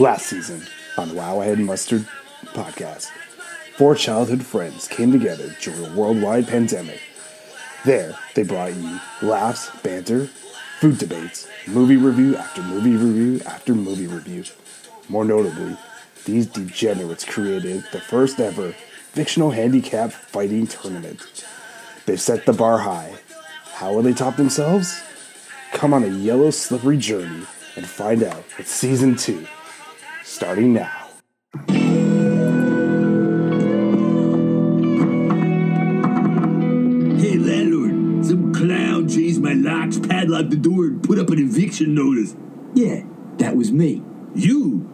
Last season on the Wow I Had Mustard podcast, four childhood friends came together during a worldwide pandemic. There, they brought you laughs, banter, food debates, movie review after movie review after movie review. More notably, these degenerates created the first ever fictional handicap fighting tournament. They've set the bar high. How will they top themselves? Come on a yellow slippery journey and find out with season two, starting now. Hey, landlord, some clown changed my locks, padlocked the door, and put up an eviction notice. Yeah, that was me. You?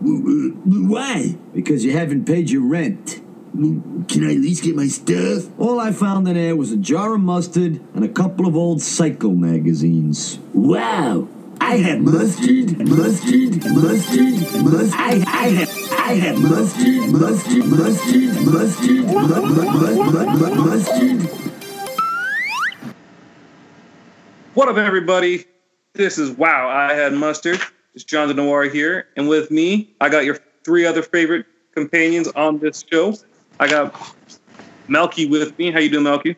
W- w- Why? Because you haven't paid your rent. Can I at least get my stuff? All I found in there was a jar of mustard and a couple of old cycle magazines. Wow! I have mustard, mustard, mustard, mustard. I, I have, I have mustard, mustard, mustard, mustard, mu- mu- mu- mu- mu- mustard. What up, everybody? This is Wow, I Had Mustard. It's Jonathan Noir here. And with me, I got your three other favorite companions on this show. I got Melky with me. How you doing, Melky?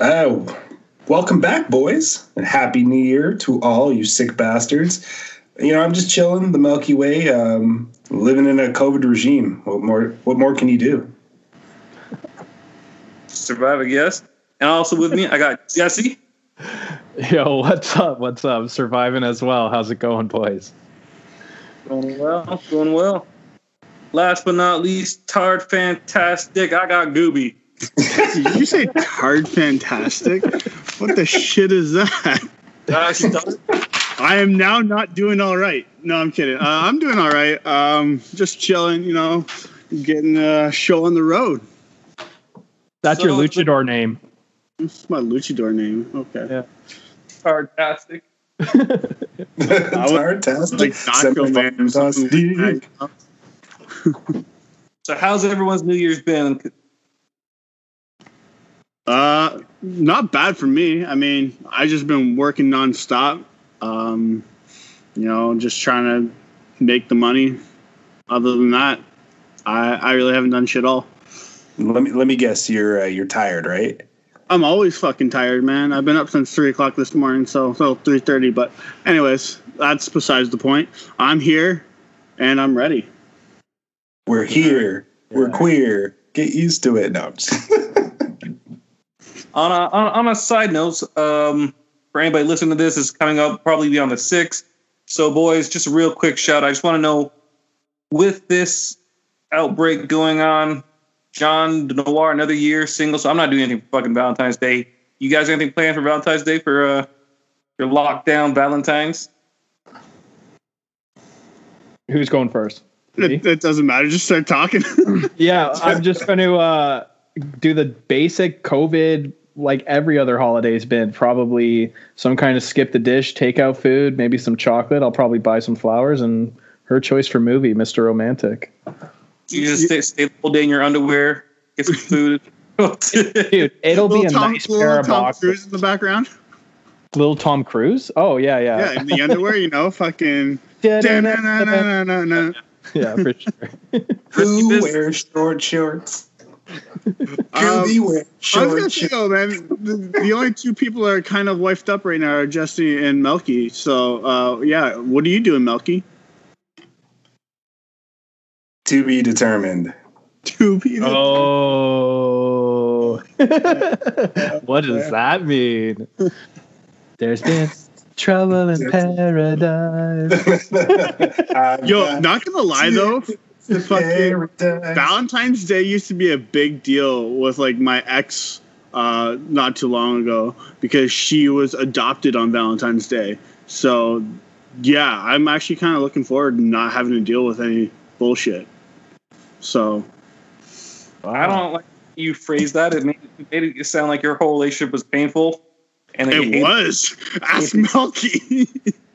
Oh, welcome back, boys, and happy New Year to all you sick bastards. You know, I'm just chilling the Milky Way, um, living in a COVID regime. What more? What more can you do? Survive, I guess. And also with me, I got Jesse. Yo, what's up? What's up? Surviving as well. How's it going, boys? Going well, going well. Last but not least, Tard Fantastic. I got Gooby. Did you say hard fantastic? What the shit is that? Uh, I am now not doing all right. No, I'm kidding. Uh, I'm doing all right. Um, just chilling, you know, getting a show on the road. That's So- your luchador name. That's my luchador name. Okay. Yeah. Fantastic. Fantastic. Like Nacho Man or something like that. So, how's everyone's New Year's been? Uh, not bad for me. I mean, I just been working nonstop. Um, you know, just trying to make the money. Other than that, I I really haven't done shit all. Let me let me guess. You're uh, you're tired, right? I'm always fucking tired, man. I've been up since three o'clock this morning, so so three thirty. But anyways, that's besides the point. I'm here, and I'm ready. We're here. We're queer. Get used to it. No. I'm just- On a, on, on a side note, um, for anybody listening to this, is coming up probably be on the 6th. So, boys, just a real quick shout. I just want to know with this outbreak going on, John Noir, another year single. So, I'm not doing anything for fucking Valentine's Day. You guys anything planned for Valentine's Day for uh, your lockdown Valentine's? Who's going first? It, it doesn't matter. Just start talking. Yeah, I'm just going to uh, do the basic COVID, like every other holiday's been. Probably some kind of skip the dish, takeout food, maybe some chocolate. I'll probably buy some flowers and her choice for movie, Mr. Romantic. You just stay, stay the whole day in your underwear, get some food. Dude, it'll be a Tom, nice little pair of Tom boxers. Cruise in the background. Little Tom Cruise? Oh, yeah, yeah. Yeah, in the underwear, you know, fucking. Yeah, for sure. Who wears short shorts? Um, Who I was gonna say shorts? though, man, the, the only two people that are kind of wifed up right now are Jesse and Melky. So, uh, yeah, what are you doing, Melky? To be determined. Two people. Oh. what does that mean? There's been trouble in paradise. Yo, not gonna lie though, fucking Valentine's Day used to be a big deal with like my ex uh, not too long ago because she was adopted on Valentine's Day. So, yeah, I'm actually kind of looking forward to not having to deal with any bullshit. So, I don't like you phrase that. It made, it made it sound like your whole relationship was painful. And that you it was. Ask Melky.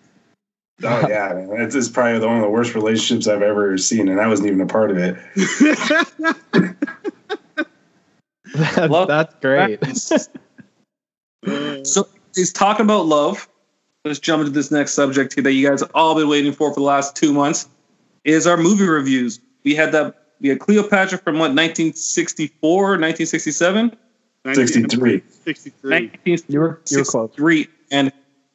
Oh yeah, man. It's, it's probably one of the worst relationships I've ever seen, and I wasn't even a part of it. That's, Love- that's great. So he's talking about love. let's jump into this next subject here that you guys have all been waiting for for the last two months. Is our movie reviews. We had that. We had Cleopatra from what 1964, 1967, 63. 63. You were you were close. and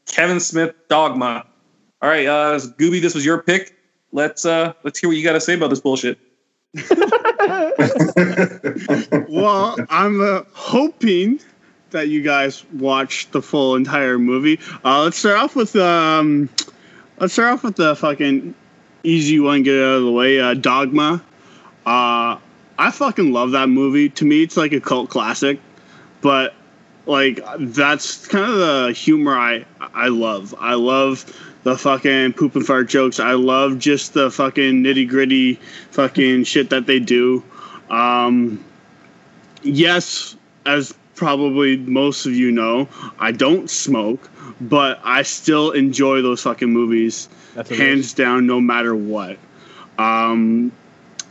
Kevin Smith Dogma. All right, uh, Gooby, this was your pick. Let's uh, let's hear what you got to say about this bullshit. well, I'm uh, hoping that you guys watch the full entire movie. Uh, let's start off with um, let's start off with the fucking easy one. Get out of the way. Uh, Dogma. Uh, I fucking love that movie. To me, it's like a cult classic. But like that's kind of the humor I I love. I love the fucking poop and fart jokes. I love just the fucking nitty gritty fucking shit that they do. Um, yes, as probably most of you know, I don't smoke, but I still enjoy those fucking movies hands down, no matter what. Um,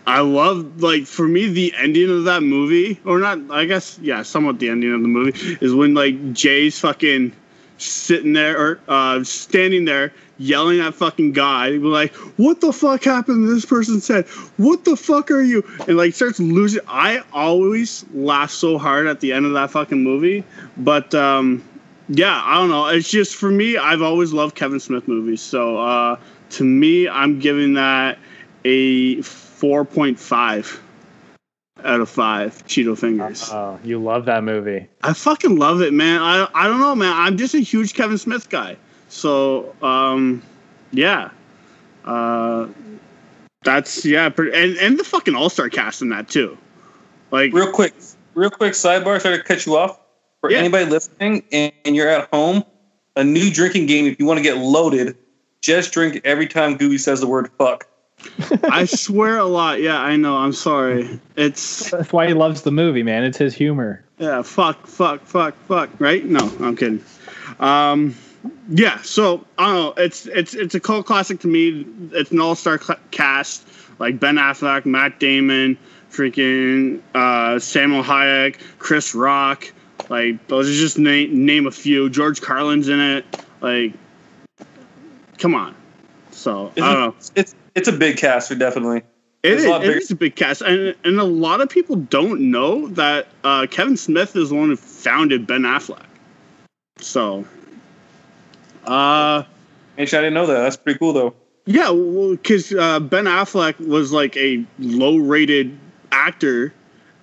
I love like for me the ending of that movie, or not? I guess yeah, somewhat the ending of the movie is when like Jay's fucking sitting there or uh, standing there yelling at fucking God, like, "What the fuck happened?" This person said, "What the fuck are you?" And like starts losing. I always laugh so hard at the end of that fucking movie, but um, yeah, I don't know. It's just for me. I've always loved Kevin Smith movies, so uh, to me, I'm giving that a four point five out of five Cheeto fingers. Oh, you love that movie. I fucking love it, man. I I don't know, man. I'm just a huge Kevin Smith guy. So um, yeah, uh, that's yeah, and and the fucking All Star cast in that too. Like Real quick, real quick sidebar. Sorry to cut you off. For Yeah. anybody listening and, and you're at home, a new drinking game. If you want to get loaded, just drink every time Gooby says the word "fuck." I swear a lot. Yeah, I know. I'm sorry. It's That's why he loves the movie, man. It's his humor. yeah, fuck, fuck, fuck, fuck. Right? No, I'm kidding. Um, yeah. So I don't know. It's it's it's a cult classic to me. It's an all star cl- cast like Ben Affleck, Matt Damon, freaking uh, Salma Hayek, Chris Rock. Like those are just name name a few. George Carlin's in it. Like, come on. So I don't know. It's, it's a big cast, definitely. It's a lot it is a big cast, and and a lot of people don't know that uh, Kevin Smith is the one who founded Ben Affleck. So, uh, Actually, I didn't know that. That's pretty cool, though. yeah, because uh, Ben Affleck was like a low-rated actor,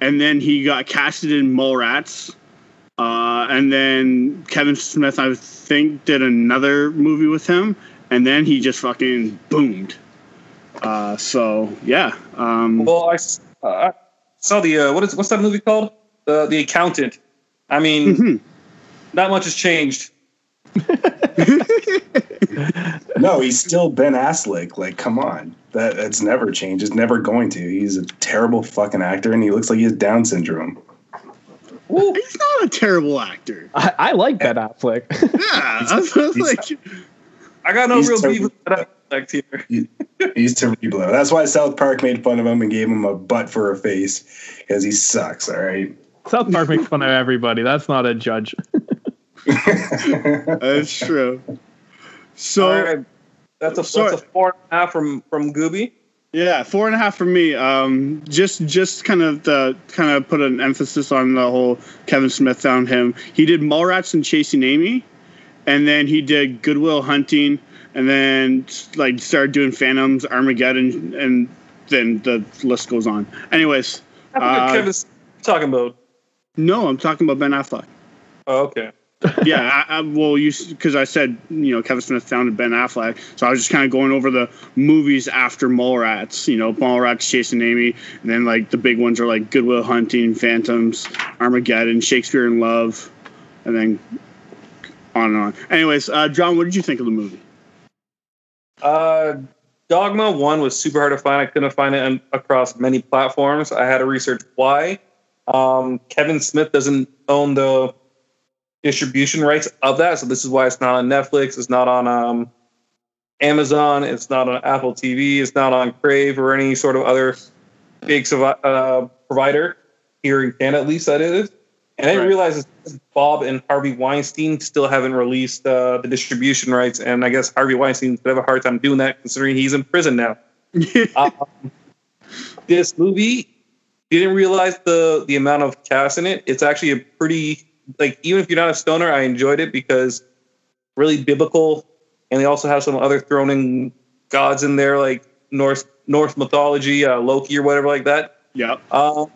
and then he got casted in Mallrats, uh, and then Kevin Smith, I think, did another movie with him, and then he just fucking boomed. Uh, so yeah, um, Well, I, s- uh, I saw the uh, what is what's that movie called? The the accountant. I mean, Mhm. not much has changed. No, he's still Ben Affleck. Like, come on. That that's never changed. It's never going to. He's a terrible fucking actor, and he looks like he has Down syndrome. he's not a terrible actor. I, I like Ben Affleck. Yeah, I was like, I got no He's real beef with that aspect here. He's terrible. That's why South Park made fun of him and gave him a butt for a face because he sucks. All right. South Park makes fun of everybody. That's not a judge. that's true. So All right. That's a Sorry. that's a four and a half from from Gooby. yeah, four and a half for me. Um, just just kind of the kind of put an emphasis on the whole Kevin Smith found him. He did Mallrats and Chasing Amy, and then he did Good Will Hunting, and then like started doing Phantoms, Armageddon, and then the list goes on. Anyways, I think Uh, Kevin's talking about. no, I'm talking about Ben Affleck. Oh, okay. yeah, I, I, well, you because I said you know Kevin Smith founded Ben Affleck, so I was just kind of going over the movies after Mallrats. You know, Mallrats, Chasing Amy, and then like the big ones are like Good Will Hunting, Phantoms, Armageddon, Shakespeare in Love, and then on and on. Anyways, uh, John, what did you think of the movie? Uh, Dogma One was super hard to find. I couldn't find it across many platforms. I had to research why. Um, Kevin Smith doesn't own the distribution rights of that, so this is why it's not on Netflix. It's not on um, Amazon. It's not on Apple TV. It's not on Crave or any sort of other big uh, provider here in Canada. At least that is. And I didn't Right. realize Bob and Harvey Weinstein still haven't released uh, the distribution rights, and I guess Harvey Weinstein could have a hard time doing that considering he's in prison now. Um, this movie didn't realize the the amount of cast in it. It's actually a pretty like even if you're not a stoner, I enjoyed it because really biblical, and they also have some other thrown in gods in there like Norse Norse mythology, uh, Loki or whatever like that. Yep. Um,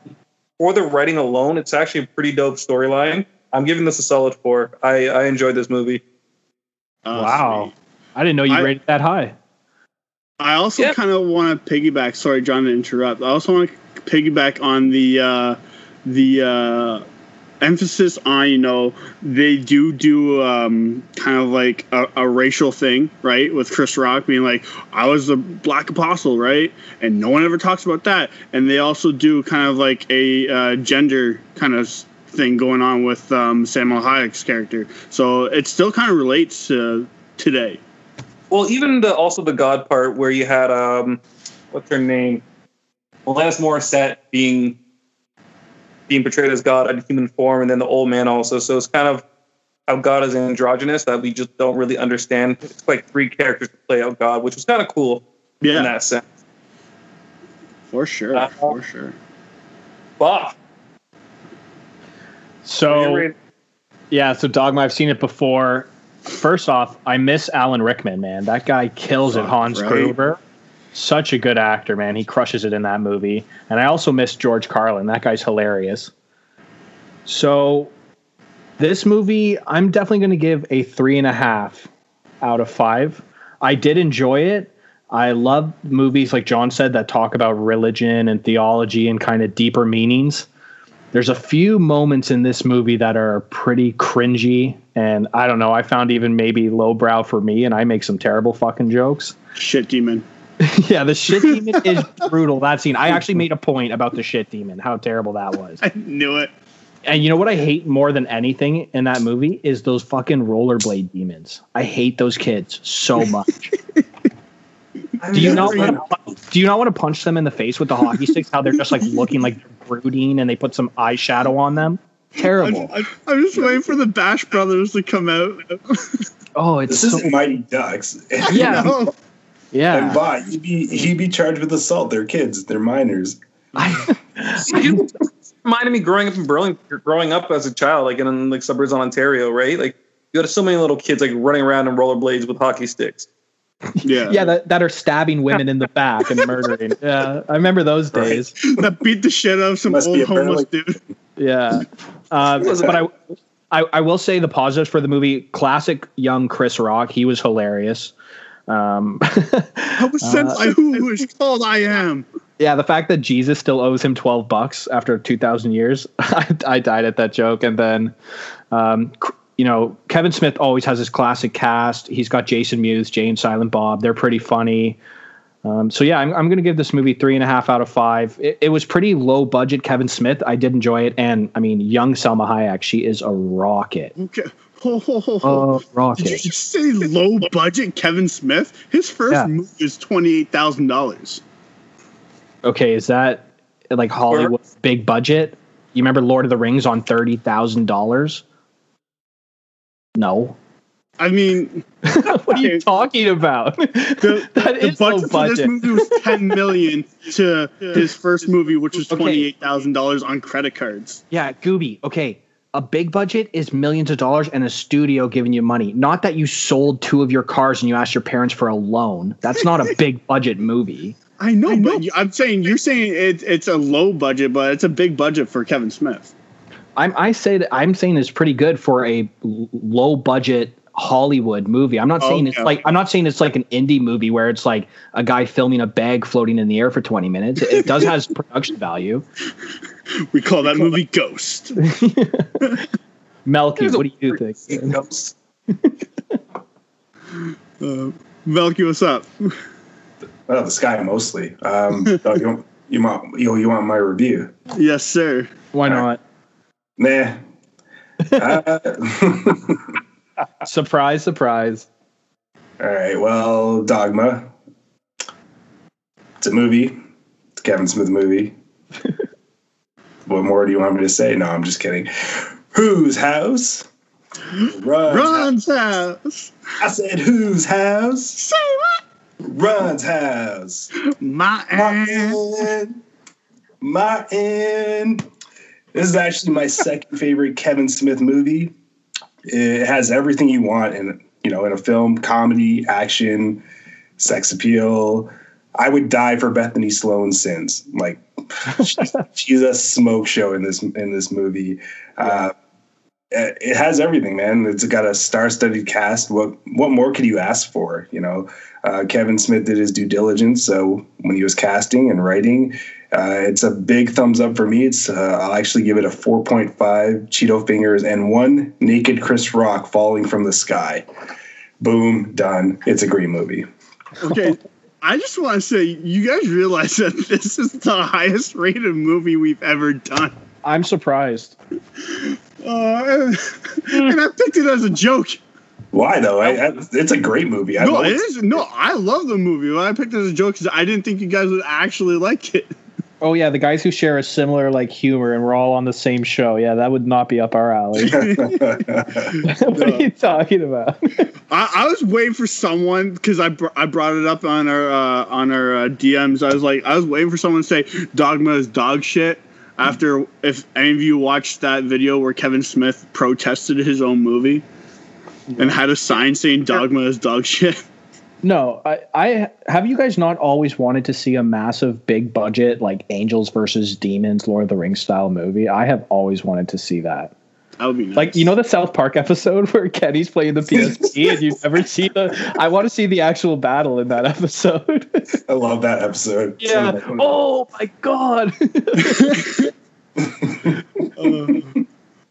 for the writing alone, it's actually a pretty dope storyline. I'm giving this a solid four. I, I enjoyed this movie. Uh, wow. sweet. I didn't know you I- rated that high. I also Yeah. kind of want to piggyback. Sorry, John, to interrupt. I also want to piggyback on the uh, the uh, emphasis on you know they do do um, kind of like a, a racial thing, right? With Chris Rock being like, "I was the Black Apostle," right? And no one ever talks about that. And they also do kind of like a uh, gender kind of thing going on with um, Salma Hayek's character. So it still kind of relates to today. Well, even the also the God part where you had um, what's her name, Alanis Morissette being being portrayed as God in human form, and then the old man also. So it's kind of how God is androgynous that we just don't really understand. It's like three characters to play out God, which was kind of cool in Yeah, that sense. for sure, Uh, for sure. Bob, So yeah, so Dogma, I've seen it before. First off, I miss Alan Rickman, man. That guy kills it. Hans right? Gruber, such a good actor, man. He crushes it in that movie. And I also miss George Carlin. That guy's hilarious. So this movie, I'm definitely going to give a three and a half out of five. I did enjoy it. I love movies like John said that talk about religion and theology and kind of deeper meanings. There's a few moments in this movie that are pretty cringy, and I don't know. I found even maybe lowbrow for me, and I make some terrible fucking jokes. Shit demon. yeah, the shit demon is brutal. That scene. I actually made a point about the shit demon, how terrible that was. I knew it. And you know what I hate more than anything in that movie is those fucking rollerblade demons. I hate those kids so much. Do you not want to, do you not want to punch them in the face with the hockey sticks? How they're just like looking like they're brooding and they put some eyeshadow on them? Terrible. I'm, I'm just waiting for the Bash Brothers to come out. Oh, it's This so, isn't Mighty Ducks. yeah, No. And yeah. Bot, he'd be he'd be charged with assault. They're kids. They're minors. you reminded me growing up in Burlington, growing up as a child, like in like suburbs of Ontario, right? Like you had so many little kids like running around in rollerblades with hockey sticks. Yeah. Yeah, that, that are stabbing women in the back and murdering. Yeah, I remember those Right. days. That beat the shit out of some Must old homeless barely- dude. Yeah, uh, but I, I, I will say the positives for the movie: classic young Chris Rock. He was hilarious. Um, I was sent by who is called I am. yeah, the fact that Jesus still owes him twelve bucks after two thousand years, I, I died at that joke. And then, um, you know, Kevin Smith always has his classic cast. He's got Jason Mewes, Jane Silent Bob. They're pretty funny. Um, so yeah, I'm, I'm going to give this movie three and a half out of five. It, it was pretty low budget. Kevin Smith, I did enjoy it, and I mean, young Salma Hayek, she is a rocket. Okay. Ho, ho, ho, ho. A. Did you just say low budget Kevin Smith? His first Yeah. movie is twenty eight thousand dollars. Okay, is that like Hollywood big budget? You remember Lord of the Rings on thirty thousand dollars? No. I mean, what are you talking about? the, That the is low budget for this movie was ten million to his first movie, which was twenty eight thousand dollars on credit cards. yeah, Gooby. Okay, a big budget is millions of dollars and a studio giving you money. Not that you sold two of your cars and you asked your parents for a loan. That's not a big budget movie. I know, but you- I'm saying you're saying it, it's a low budget, but it's a big budget for Kevin Smith. I'm I say that I'm saying it's pretty good for a low budget Hollywood movie. I'm not saying it's Okay. like I'm not saying it's like an indie movie where it's like a guy filming a bag floating in the air for 20 minutes. It does has production value. We call that movie Ghost. Melky, what do you think? Ghost. Uh, Melky, what's up? Well, the sky mostly. Um, oh, you, want, you want you, you want my review? Yes, sir. Why not? Nah. Uh, Surprise, surprise. all right. Well, Dogma. It's a movie. It's a Kevin Smith movie. what more do you want me to say? No, I'm just kidding. Whose house? Ron's, Ron's house. house. I said, whose house? Say what? Ron's house. My Martin. Martin. This is actually my second favorite Kevin Smith movie. It has everything you want in you know in a film: comedy, action, sex appeal. I would die for Bethany Sloane's sins. Like she's, she's a smoke show in this in this movie. Uh, it has everything, man. It's got a star-studded cast. What what more could you ask for? You know, uh, Kevin Smith did his due diligence. So when he was casting and writing, uh, it's a big thumbs up for me. It's uh, I'll actually give it a 4.5 Cheeto fingers and one naked Chris Rock falling from the sky. Boom, done. It's a great movie. Okay. I just want to say, you guys realize that this is the highest rated movie we've ever done. I'm surprised. Uh, and I picked it as a joke. Why though? I, I, it's a great movie. I no, it is. No, I love the movie. I picked it as a joke because I didn't think you guys would actually like it. Oh yeah, the guys who share a similar like humor and we're all on the same show. Yeah, that would not be up our alley. what are you talking about? I, I, was waiting for someone because I br- I brought it up on our uh, on our uh, DMs. I was like, I was waiting for someone to say Dogma is dog shit, after if any of you watched that video where Kevin Smith protested his own movie and had a sign saying dogma is dog shit. No, I, I have you guys not always wanted to see a massive big budget like Angels versus Demons Lord of the Rings style movie? I have always wanted to see that. That would be nice. Like you know the South Park episode where Kenny's playing the PSP and you never see the. I want to see the actual battle in that episode. I love that episode. Yeah. So oh my god. uh,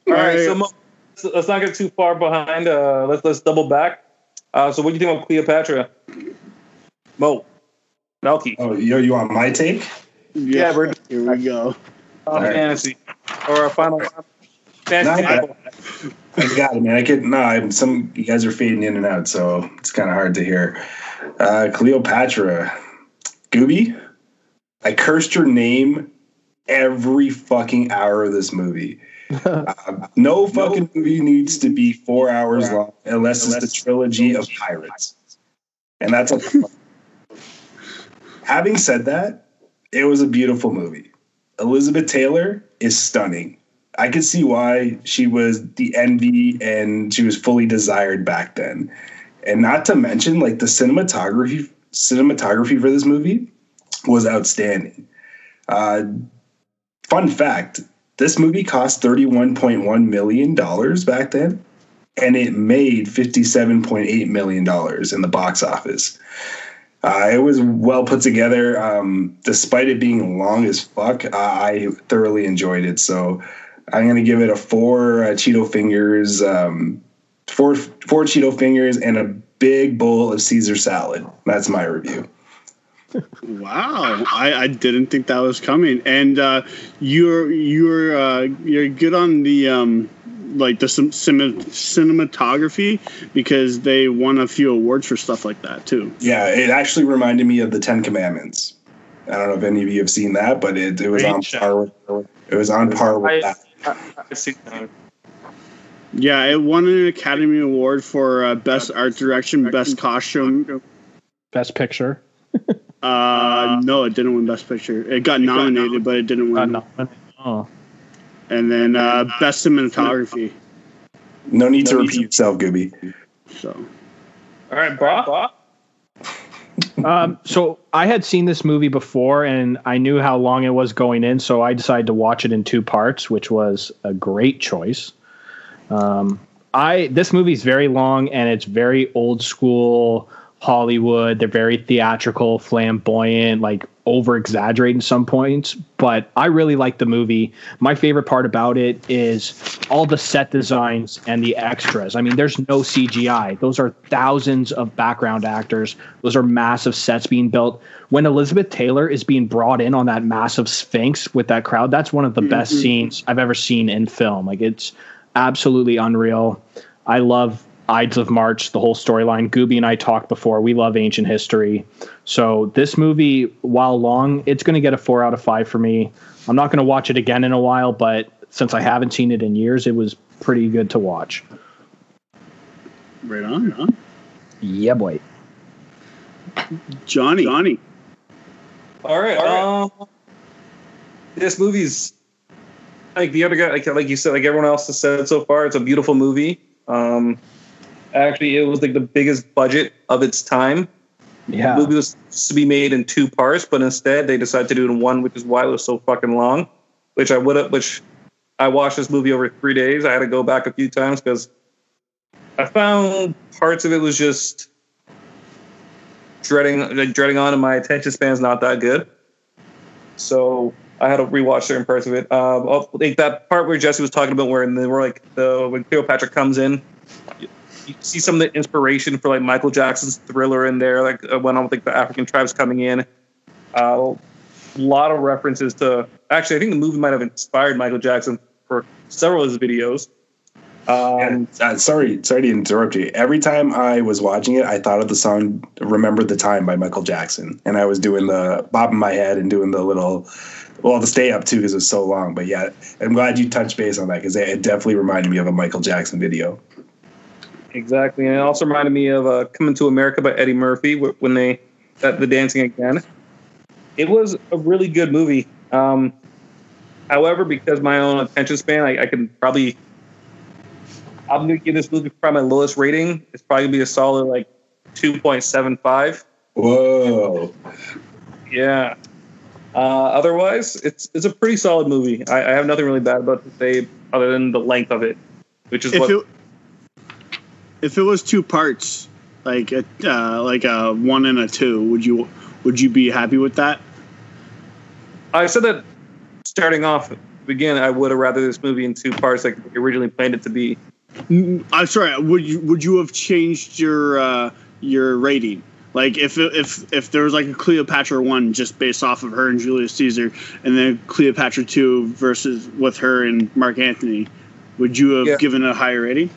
all right, so, so let's not get too far behind. Uh, let's let's double back. Uh, so what do you think of Cleopatra? Mo, Melky. Oh, you you want my take? Yeah, yeah we're here. We go. Uh, right. Fantasy or a final. Fantasy. No, I, I got it, man. I could no. I'm, some you guys are fading in and out, so it's kind of hard to hear. Uh, Cleopatra, Gooby, I cursed your name every fucking hour of this movie. uh, no fucking movie needs to be four hours long unless it's the trilogy of pirates, and that's a. Having said that, it was a beautiful movie. Elizabeth Taylor is stunning. I could see why she was the envy and she was fully desired back then. And not to mention, like the cinematography, cinematography for this movie was outstanding. Uh, fun fact: this movie cost thirty-one point one million dollars back then, and it made fifty-seven point eight million dollars in the box office. Uh, it was well put together. Um, despite it being long as fuck, uh, I thoroughly enjoyed it. So I'm gonna give it a four uh, Cheeto fingers, um, four four Cheeto fingers, and a big bowl of Caesar salad. That's my review. wow, I, I, didn't think that was coming. And uh, you're you're uh, you're good on the um, like the sim- cinematography because they won a few awards for stuff like that too. Yeah, it actually reminded me of the Ten Commandments. I don't know if any of you have seen that, but it, it was Great on par with it was on par with I, that. Yeah, it won an Academy Award for uh, Best Art Direction, Best Costume, Best Picture. uh, no, it didn't win Best Picture. It got nominated, but it didn't win. Oh. And then uh, Best Cinematography. No need to repeat yourself, Gooby. So. All right, Bob. um, so I had seen this movie before, and I knew how long it was going in, so I decided to watch it in two parts, which was a great choice. Um, I this movie's very long and it's very old school Hollywood. They're very theatrical, flamboyant, like over exaggerating some points, but I really like the movie. My favorite part about it is all the set designs and the extras. I mean, there's no CGI. Those are thousands of background actors. Those are massive sets being built. When Elizabeth Taylor is being brought in on that massive Sphinx with that crowd, that's one of the mm-hmm. best scenes I've ever seen in film. Like it's absolutely unreal. I love Ides of March, the whole storyline. Gooby and I talked before. We love ancient history. So this movie, while long, it's going to get a four out of five for me. I'm not going to watch it again in a while, but since I haven't seen it in years, it was pretty good to watch. Right on, huh? Yeah, boy. Johnny. Johnny. All right. All right. Um, this movie's like the other guy, like like you said, like everyone else has said so far. It's a beautiful movie. Um, actually, it was like the biggest budget of its time. Yeah. The movie was to be made in two parts, but instead they decided to do it in one, which is why it was so fucking long. Which I would have, which I watched this movie over three days. I had to go back a few times because I found parts of it was just dreading, like dreading on, and my attention span's not that good. So I had to rewatch certain parts of it. Um, like that part where Jesse was talking about where they were like the when Cleopatra comes in, you, see some of the inspiration for like Michael Jackson's Thriller in there. Like uh, when I don't think the African tribes coming in, a uh, lot of references to. Actually, I think the movie might have inspired Michael Jackson for several of his videos. Um, And uh, sorry, sorry to interrupt you. Every time I was watching it, I thought of the song "Remember the Time" by Michael Jackson, and I was doing the bobbing my head and doing the little, well, the stay up too because it was so long. But yeah, I'm glad you touched base on that because it definitely reminded me of a Michael Jackson video. Exactly, and it also reminded me of uh, "Coming to America" by Eddie Murphy when they that the dancing again. It was a really good movie. Um, however, because my own attention span, I, I can probably I'm gonna give this movie probably my lowest rating. It's probably gonna be a solid like two point seven five. Whoa! Yeah. Uh, otherwise, it's it's a pretty solid movie. I, I have nothing really bad about to say other than the length of it, which is If what it if it was two parts, like a uh, like a one and a two, would you would you be happy with that? I said that starting off. Again, I would have rather this movie in two parts, like we originally planned it to be. Mm, I'm sorry. Would you would you have changed your uh, your rating? Like if if if there was like a Cleopatra one just based off of her and Julius Caesar, and then Cleopatra two versus with her and Mark Antony, would you have Yeah. given a higher rating?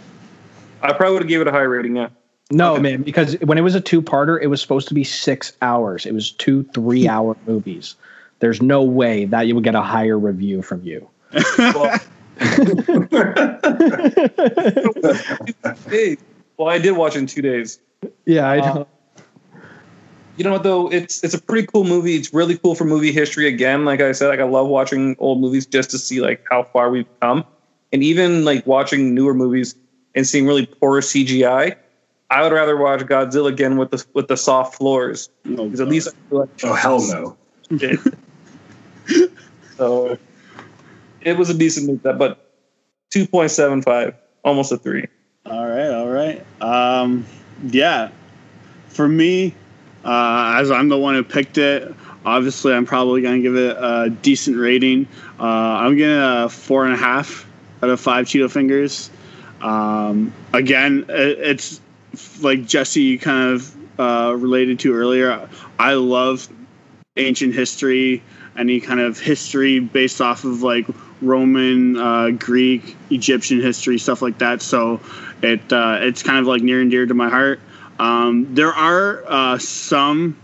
I probably would have gave it a higher rating. Yeah. No, man, because when it was a two parter, it was supposed to be six hours. It was two three hour movies. There's no way that you would get a higher review from you. Well, hey, well, I did watch it in two days. Yeah, I Uh, You know what though? It's it's a pretty cool movie. It's really cool for movie history. Again, like I said, like I love watching old movies just to see like how far we've come, and even like watching newer movies and seeing really poor CGI. I would rather watch Godzilla again with the with the soft floors Oh, because at least like Oh hell no! it. so it was a decent movie, but two point seven five, almost a three. All right, all right. Um, yeah, for me, uh, as I'm the one who picked it, obviously I'm probably gonna give it a decent rating. Uh, I'm getting a four and a half out of five Cheeto fingers. Um, again, it's like Jesse kind of uh, related to earlier. I love ancient history, any kind of history based off of like Roman, uh, Greek, Egyptian history, stuff like that. So it uh, it's kind of like near and dear to my heart. Um, there are uh, some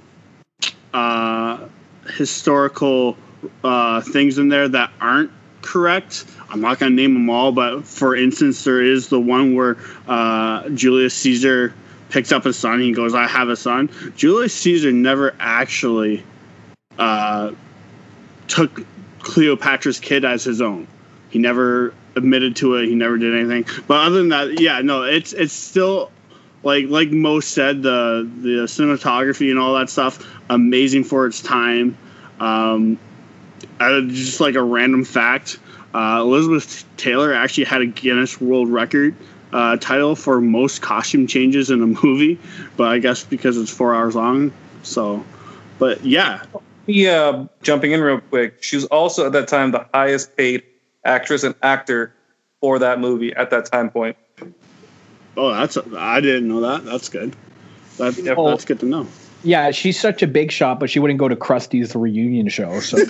uh, historical uh, things in there that aren't correct. I'm not going to name them all, but for instance, there is the one where uh, Julius Caesar picks up a son. He goes, "I have a son." Julius Caesar never actually uh, took Cleopatra's kid as his own. He never admitted to it. He never did anything. But other than that, yeah, no, it's it's still like like most said, the the cinematography and all that stuff, amazing for its time. Um, just like a random fact, uh, Elizabeth Taylor actually had a Guinness World Record uh, title for most costume changes in a movie, but I guess because it's four hours long. So, but yeah, Yeah, jumping in real quick. She was also at that time the highest paid actress and actor for that movie at that time point. oh, that's I didn't know that. That's good. That, Yeah. that's good to know. yeah, she's such a big shot, but she wouldn't go to Krusty's reunion show. So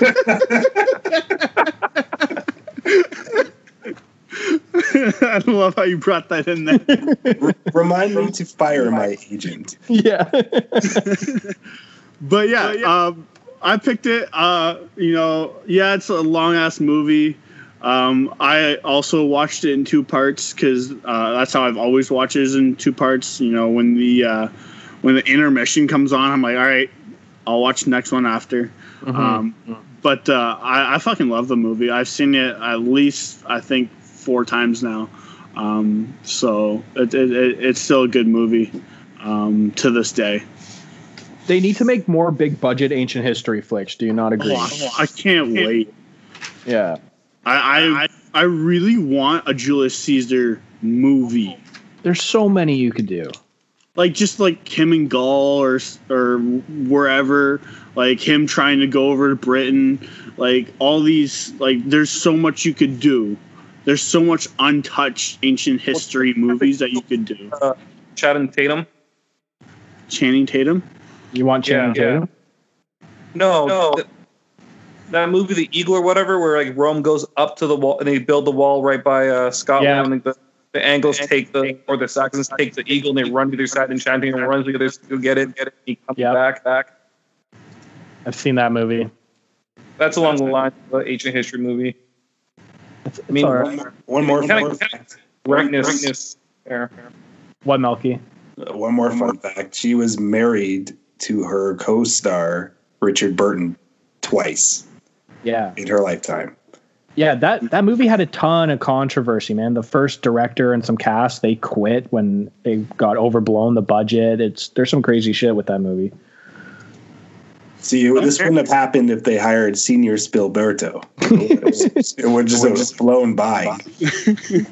I love how you brought that in there. Remind me to fire my agent. Yeah. but yeah, um, I picked it. Uh, you know, yeah, it's a long ass movie. Um, I also watched it in two parts because uh, that's how I've always watched it in two parts. You know, when the uh, when the intermission comes on, I'm like, all right, I'll watch the next one after. Um, but uh, I, I fucking love the movie. I've seen it at least I think four times now. Um, so it, it, it, it's still a good movie um, to this day. they need to make more big budget ancient history flicks. Do you not agree? Oh, I can't wait. Yeah. I, I I really want a Julius Caesar movie, There's so many you could do. Like just like Kim and Gaul or or wherever, like him trying to go over to Britain, like all these like there's so much you could do. There's so much untouched ancient history movies that you could do. Uh, Channing Tatum. Channing Tatum. You want Channing Yeah, yeah. Tatum? No, no. that movie, The Eagle or whatever, where like Rome goes up to the wall and they build the wall right by uh, Scotland. Yeah. And, like, the, the Angles take the or the Saxons take the eagle and they run to their side and Channing Tatum runs to the other side to get it. Get it. He comes Yeah. back. Back. I've seen that movie. That's along the line of the ancient history movie. It's, it's I mean, all One more, one more Kinda- kinda- fact. Greatness. greatness there. What Melky? Uh, One more fun fact. She was married to her co-star Richard Burton twice Yeah. in her lifetime. Yeah, that that movie had a ton of controversy, man. The first director and some cast they quit when they got overblown the budget. It's there's some crazy shit with that movie. See, it, this wouldn't have happened if they hired Señor Spielbergo. it would just have just flown by.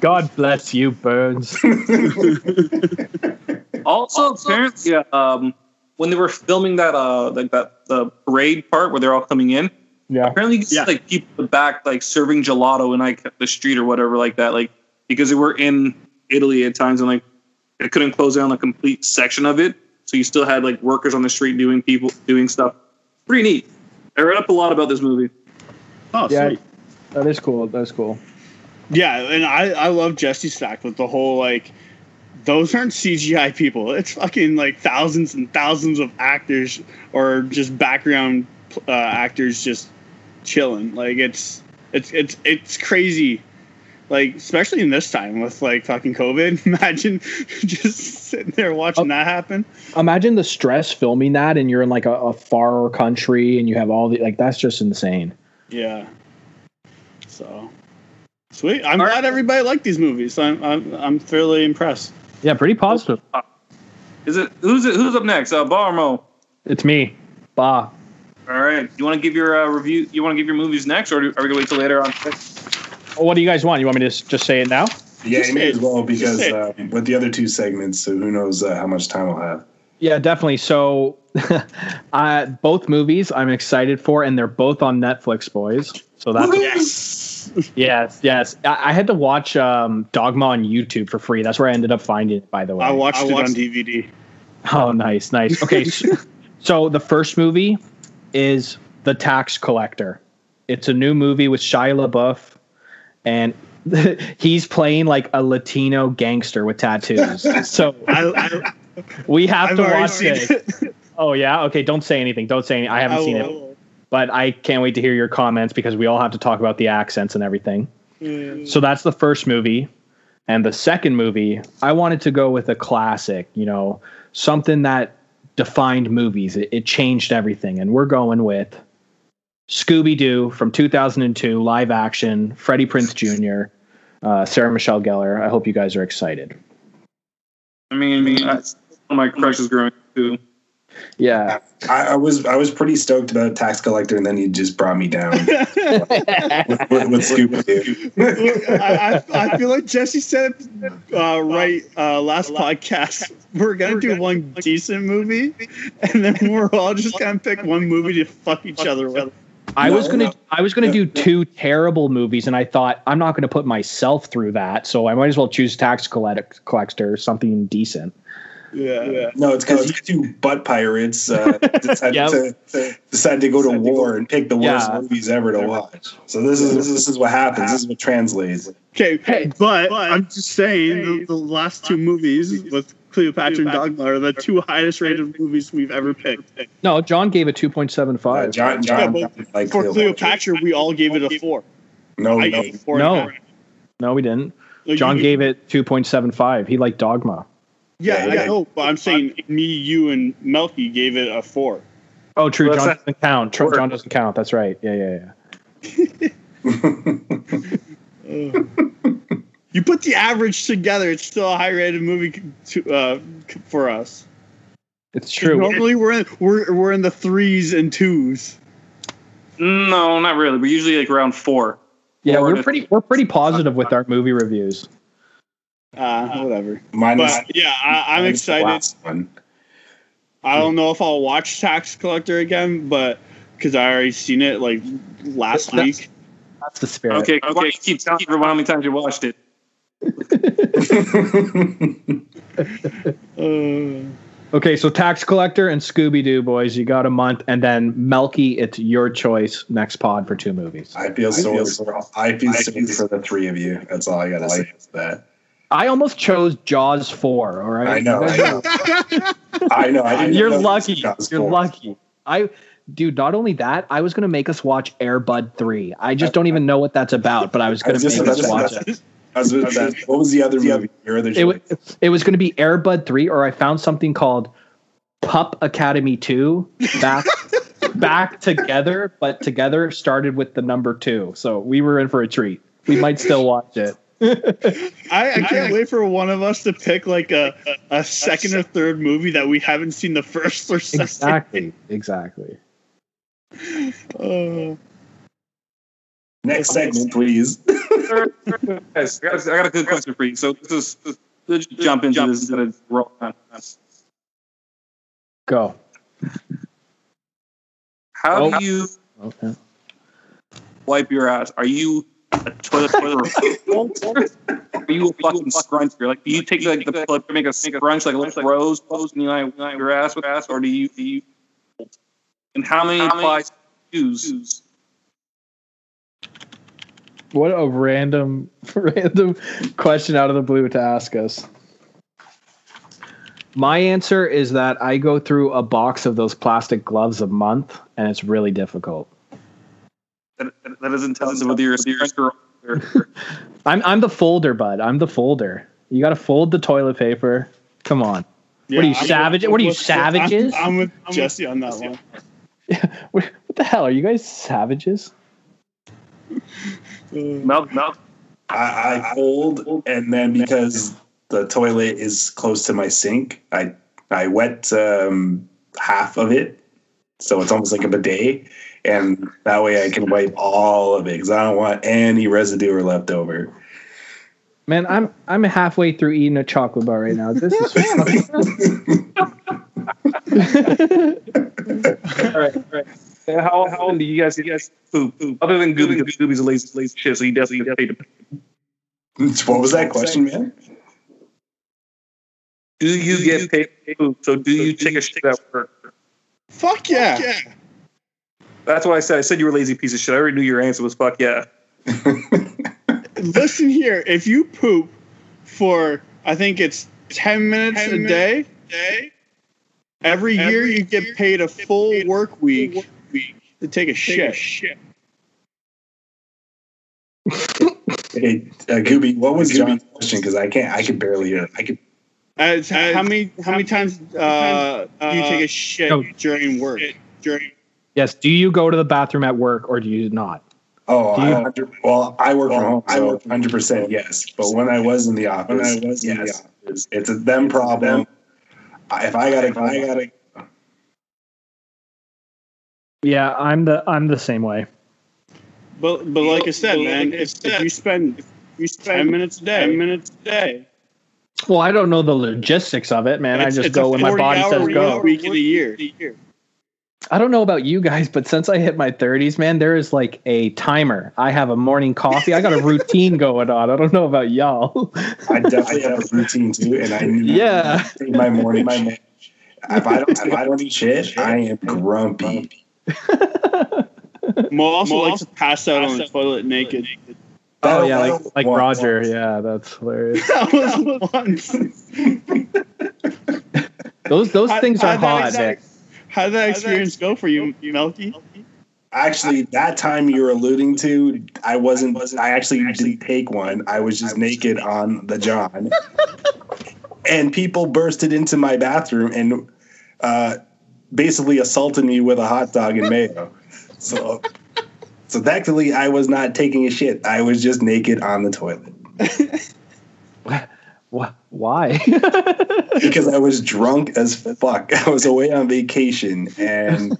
God bless you, Burns. Also, apparently, um, when they were filming that, uh, like that the parade part where they're all coming in, yeah. apparently, you could see, Yeah. like people in the back like serving gelato in like the street or whatever like that, like because they were in Italy at times and like they couldn't close down a complete section of it, so you still had like workers on the street doing people doing stuff. Pretty neat. I read up a lot about this movie. Oh, Yeah. sweet. That is cool. That is cool. Yeah, and I I love Jesse's fact with the whole like those aren't CGI people. It's fucking like thousands and thousands of actors or just background uh, actors just chilling. Like it's it's it's it's crazy. Like especially in this time with like fucking COVID. Imagine just sitting there watching that happen. Imagine the stress filming that, and you're in like a, a far country, and you have all the like. That's just insane. Yeah. So sweet. I'm glad everybody liked these movies. I'm I'm I'm fairly impressed. Yeah, pretty positive. Is it who's it? Who's up next? Uh, Bar or Mo? It's me. Bah. All right. You want to give your uh, review? You want to give your movies next, or are we gonna wait till later on? What do you guys want? You want me to just say it now? Yeah, Just you may as well because uh, with the other two segments, so who knows uh, how much time we'll have. Yeah, definitely. So, uh, both movies I'm excited for, and they're both on Netflix, boys. So that's Yes. yes, yes. I, I had to watch um, Dogma on YouTube for free. That's where I ended up finding it. By the way, I watched it on DVD. Oh, nice, nice. Okay, so, so the first movie is The Tax Collector. It's a new movie with Shia LaBeouf, and he's playing like a Latino gangster with tattoos. So I, I, we have I've to watch seen it. it. Oh yeah, okay. Don't say anything. Don't say anything. I haven't I seen it, but I can't wait to hear your comments because we all have to talk about the accents and everything. Mm. So that's the first movie. And the second movie, I wanted to go with a classic, you know, something that defined movies. It, it changed everything. And we're going with Scooby Doo from 2002, live action, Freddie Prinze Jr., uh, Sarah Michelle Gellar. I hope you guys are excited. I mean, I my crushes growing too. Yeah. I, I was I was pretty stoked about Tax Collector, and then he just brought me down with, with, with Scooby Doo. I, I, I feel like Jesse said it uh, right uh, last podcast. We're gonna do one decent movie, and then we're all just gonna pick one movie to fuck each other with. I was gonna no. I was gonna do two terrible movies, and I thought I'm not gonna put myself through that, so I might as well choose Tax Collect- Collector, something decent. Yeah. yeah. No, it's because you two butt pirates uh, decided, Yep. to, to, decided to go to war and pick the worst Yeah. movies ever to watch. So this is this is what happens. This is what translates. Okay, but I'm just saying the, the last two movies with Cleopatra and Dogma are the two highest rated movies we've ever picked. No, John gave it 2.75. Uh, five. John, Yeah, John, like For Cleopatra, we all gave it a four. No, I no, gave it four. No. and a half. No, we didn't. No, John gave it two point seven five. He liked Dogma. Yeah, Yeah, I yeah. know, but I'm saying me, you, and Melky gave it a four. Oh, true. Well, John doesn't count. Tr- John doesn't count. That's right. Yeah, yeah, yeah. You put the average together, it's still a high rated movie to, uh, for us. It's true. Normally, we're in we're we're in the threes and twos. No, not really. We're usually like around four. Yeah, Or we're if- pretty we're pretty positive with our movie reviews. Uh, whatever. minus, But yeah, I, I'm minus excited. I don't know if I'll watch Tax Collector again, but because I already seen it like last That's- week. That's the spirit. Okay, okay. Keep telling everyone how many times you watched it. Uh, Okay, so Tax Collector and Scooby Doo boys, you got a month, and then Melky, it's your choice next pod for two movies. I feel sorry for I feel sorry for the three of you. That's all I gotta say. Is that I almost chose Jaws four. All right, I know. I know. I know. I didn't You're know lucky. was You're four. lucky. I, dude. Not only that, I was gonna make us watch Air Bud three. I just don't even know what that's about, but I was gonna was make us watch it. was about to say, What was the other movie? Your other It, choice? wa- it was gonna be Air Bud three, or I found something called Pup Academy two. Back, back together, but together started with the number two. So we were in for a treat. We might still watch it. I, I can't wait for one of us to pick like a, a second or third movie that we haven't seen the first or second. Exactly. Exactly. Uh, Next segment, please. Guys, I got, I got a good question for you. So this is let's jump into this instead of roll on. Go. How Oh. do you Okay. wipe your ass? Are you a toilet paper? Are you a fucking scruncher? Like, do you take like the toilet paper, make a scrunch like a little rose close and you wipe your ass with ass, or do you do you? And how many plies do you use? What a random, random question out of the blue to ask us. My answer is that I go through a box of those plastic gloves a month, and it's really difficult. That, that that doesn't tell us whether you're a scruncher or. I'm I'm the folder, bud. I'm the folder. You got to fold the toilet paper. Come on. yeah, What are you, I'm savage- with- what are you, with- savages? I'm, I'm with Jesse on that one. What, what the hell? Are you guys savages? Uh, Mouth, mouth. I, I fold, and then because the toilet is close to my sink, I I wet um, half of it, so it's almost like a bidet, and that way I can wipe all of it because I don't want any residue or leftover. Man, I'm I'm halfway through eating a chocolate bar right now. This is All right, all right. How how often do you guys you guys poop? Other than Gooby, because Gooby's a lazy lazy shit, so he definitely gets paid to what was that question, man? Do you get paid to poop? So do you take a shit at work? fuck yeah. That's what I said. I said you were a lazy piece of shit. I already knew your answer was fuck yeah. Listen here, if you poop for I think it's ten minutes a day, every, year you get paid a full work week to take a shit. Hey, uh, Gooby, what was John's question? Because I can't, I could barely hear. I could. As, how many how many times uh, do you take a shit No. during work? During yes. Do you go to the bathroom at work or do you not? Oh, Do I, you- hundred- well, I work from home, so hundred percent yes. But when I was in the office, When I was in the yes, it's a them problem. I- If I gotta, if I gotta, Yeah, I'm the I'm the same way. but but like I said, man, if, if you spend if you spend ten minutes a day, ten minutes a day, Well, I don't know the logistics of it, man. I just go when my body says go. Week in a year. I don't know about you guys, but since I hit my 30s, man, there is like a timer. I have a morning coffee. I got a routine going on. I don't know about y'all. I definitely have a routine too, and I need Yeah. my morning. My morning. If I don't, if I don't eat shit, I am grumpy. Mo also likes to pass out on the toilet naked. Oh I yeah, like like want- Roger. Yeah, that's hilarious. That was once. Those those How- things are how'd that hot, ex- man. How did that experience go for you, Melky? Actually, that time you're alluding to, I wasn't. I actually didn't take one. I was just naked on the John, and people bursted into my bathroom and uh, basically assaulted me with a hot dog and mayo. So, so thankfully, I was not taking a shit. I was just naked on the toilet Wh- Why? because I was drunk as fuck. I was away on vacation and.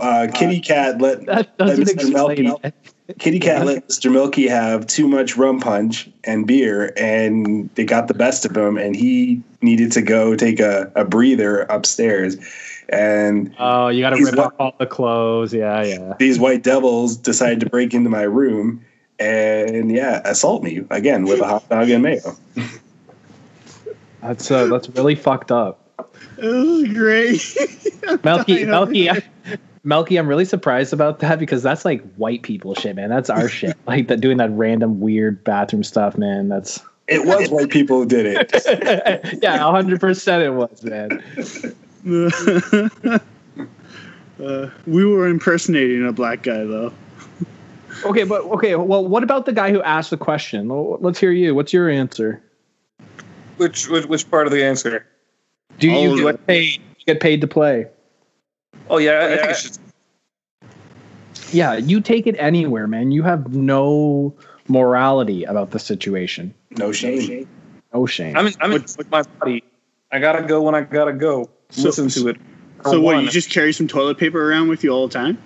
Uh, Kitty Cat let that let Mr. Melky explain it. Kitty Cat let Mr. Milky have too much rum punch and beer, and they got the best of him, and he needed to go take a, a breather upstairs. And Oh, you got to rip what- off all the clothes. Yeah, yeah. these white devils decided to break into my room and, yeah, assault me again with a hot dog and mayo. That's uh, that's really fucked up. It was great. Melky, I. Melky, Melky, I'm really surprised about that because that's like white people shit, man. That's our shit. Like that doing that random weird bathroom stuff, man. That's It was white people who did it. yeah, hundred percent it was, man. uh, we were impersonating a black guy, though. Okay, but okay, well, what about the guy who asked the question? Let's hear you. What's your answer? Which, which which part of the answer? Do you of get it. paid? Get paid to play? Oh yeah, I, I think it's just Yeah, you take it anywhere, man. You have no morality about the situation. No shame. No shame. I'm in, I'm in with my body. I gotta go when I gotta go. So- Listen to it. So what? one. You just carry some toilet paper around with you all the time?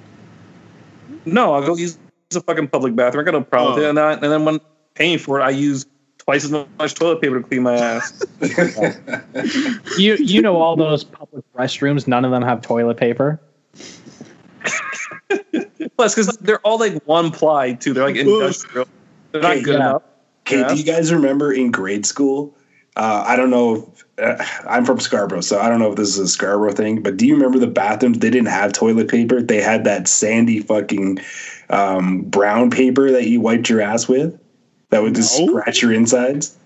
no? I'll go use a fucking public bathroom. I got no problem with Oh. it. And, I, and then when paying for it, I use twice as much toilet paper to clean my ass. you you know all those public restrooms, none of them have toilet paper. Plus, because they're all like one ply too. They're like industrial. They're not Okay, good yeah. enough. Okay, Yeah. do you guys remember in grade school? Uh, I don't know. If, uh, I'm from Scarborough, so I don't know if this is a Scarborough thing. But do you remember the bathrooms? They didn't have toilet paper. They had that sandy fucking um, brown paper that you wiped your ass with. That would just No. scratch your insides.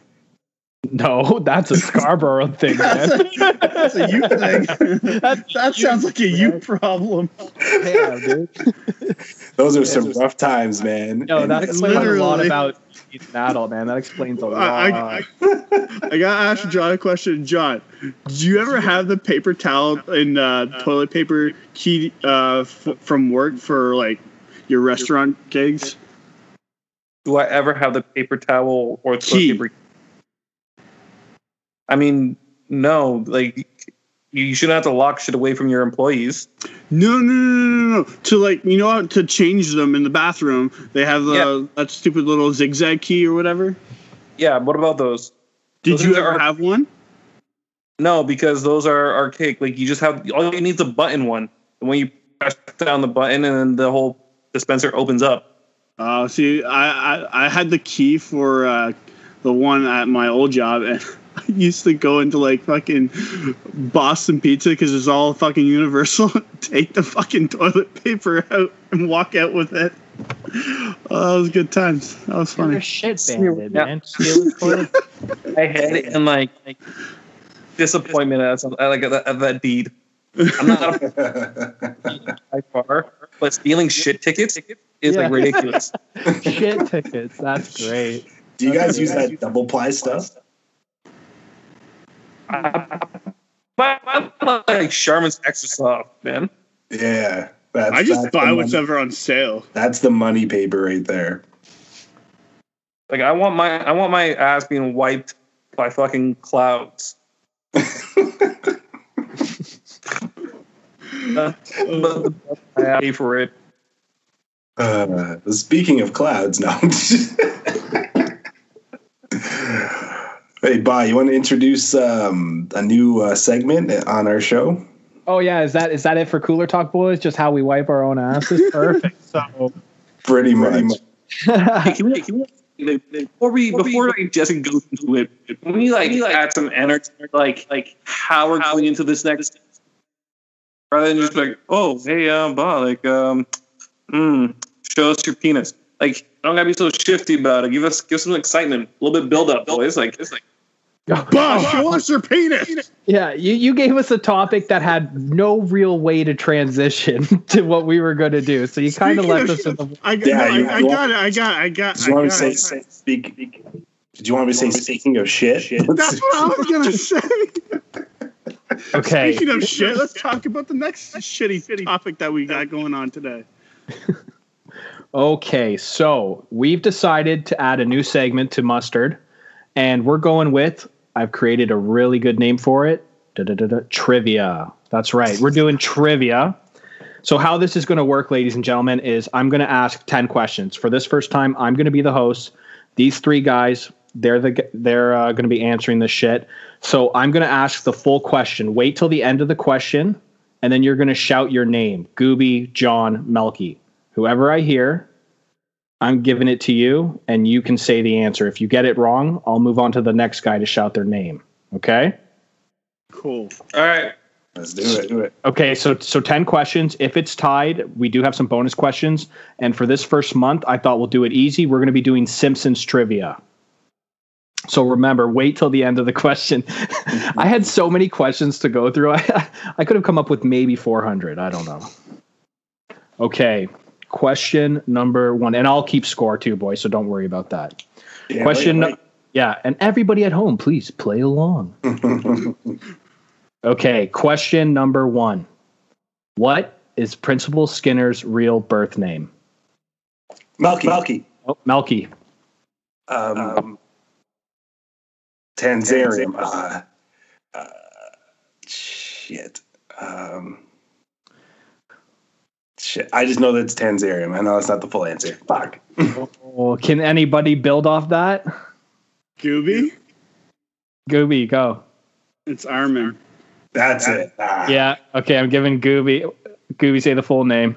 No, that's a Scarborough thing, man. That's a you thing. that, that sounds like a you problem. Yeah, dude. Those are some rough times, man. No, that And- explains a lot about being an adult, man. That explains a lot. I, I, I gotta ask John a question. John, do you ever have the paper towel and uh, toilet paper key uh, f- from work for like your restaurant gigs? Do I ever have the paper towel or toilet paper? I mean, no. Like, you shouldn't have to lock shit away from your employees. No, no, no, no, no. To like, you know, to change them in the bathroom, they have the Yeah. that stupid little zigzag key or whatever. Yeah. What about those? Did Those you are- ever have one? No, because those are archaic. Like you just have all you need is a button one. And when you press down the button and then the whole dispenser opens up. Uh, see, I, I I had the key for uh, the one at my old job, and I used to go into like fucking Boston Pizza because it's all fucking universal. Take the fucking toilet paper out and walk out with it. Oh, that was good times. That was You're a funny. shit Yeah. bandit, man. Steal. I had it in like, like disappointment at, some, at like at that, at that deed. I'm not a by far, but stealing shit tickets is Yeah. like ridiculous. shit tickets. That's great. Do you guys use that double ply stuff? But I like Charmin's extra soft, man. Yeah, that's, I just that's buy money- what's ever on sale. That's the money paper right there. Like I want my I want my ass being wiped by fucking clouds. That's the best I pay for it. Uh, speaking of clouds, now. hey, Ba, you want to introduce um, a new uh, segment on our show? Oh yeah, is that is that it for Cooler Talk Boys? Just how we wipe our own asses? Perfect. So Pretty much. Hey, can we, can we, before we before like Jesse goes into it, can we like, add some energy, like like how we're going into this next, rather than just like, oh hey, um, Bob, like um, mm, show us your penis. Like, don't gotta be so shifty about it. Give us give some excitement, a little bit build up, boys. Like it's like Bob, show us your penis. yeah, you, you gave us a topic that had no real way to transition to what we were going to do. So you kind of left us in the I, Yeah, no, you- I, I got it. I got. I got. Did you want me to say, it. say speak? Did you want me to say speaking of shit? That's what I was gonna say. Okay. Speaking of shit, let's talk about the next shitty, shitty topic that we got going on today. Okay, so we've decided to add a new segment to Mustard, and we're going with I've created a really good name for it Da-da-da-da, trivia. That's right, we're doing trivia. So, how this is going to work, ladies and gentlemen, is I'm going to ask 10 questions. For this first time, I'm going to be the host. These three guys, they're the they're uh, going to be answering this shit. So, I'm going to ask the full question. Wait till the end of the question, and then you're going to shout your name Gooby, John, Melky. Whoever I hear, I'm giving it to you, and you can say the answer. If you get it wrong, I'll move on to the next guy to shout their name. Okay? Cool. all right. Let's do it. Do it. Okay, so so 10 questions. If it's tied, we do have some bonus questions. And for this first month, I thought we'll do it easy. We're going to be doing Simpsons trivia. So remember, wait till the end of the question. I had so many questions to go through. I, I could have come up with maybe 400. I don't know. Okay, question number one. And I'll keep score too, boy. so don't worry about that. Yeah, question wait, Yeah, and everybody at home, please play along. Okay, question number one. What is Principal Skinner's real birth name? Melky. Melky. Oh, Melky. Um, Tamzarian. Uh, uh, shit. Um, shit. I just know that it's Tamzarian. I know that's not the full answer. Fuck. Oh, can anybody build off that? Gooby, Gooby, go. it's Armin. That's it. Ah. Yeah, okay, I'm giving Gooby. Gooby, say the full name.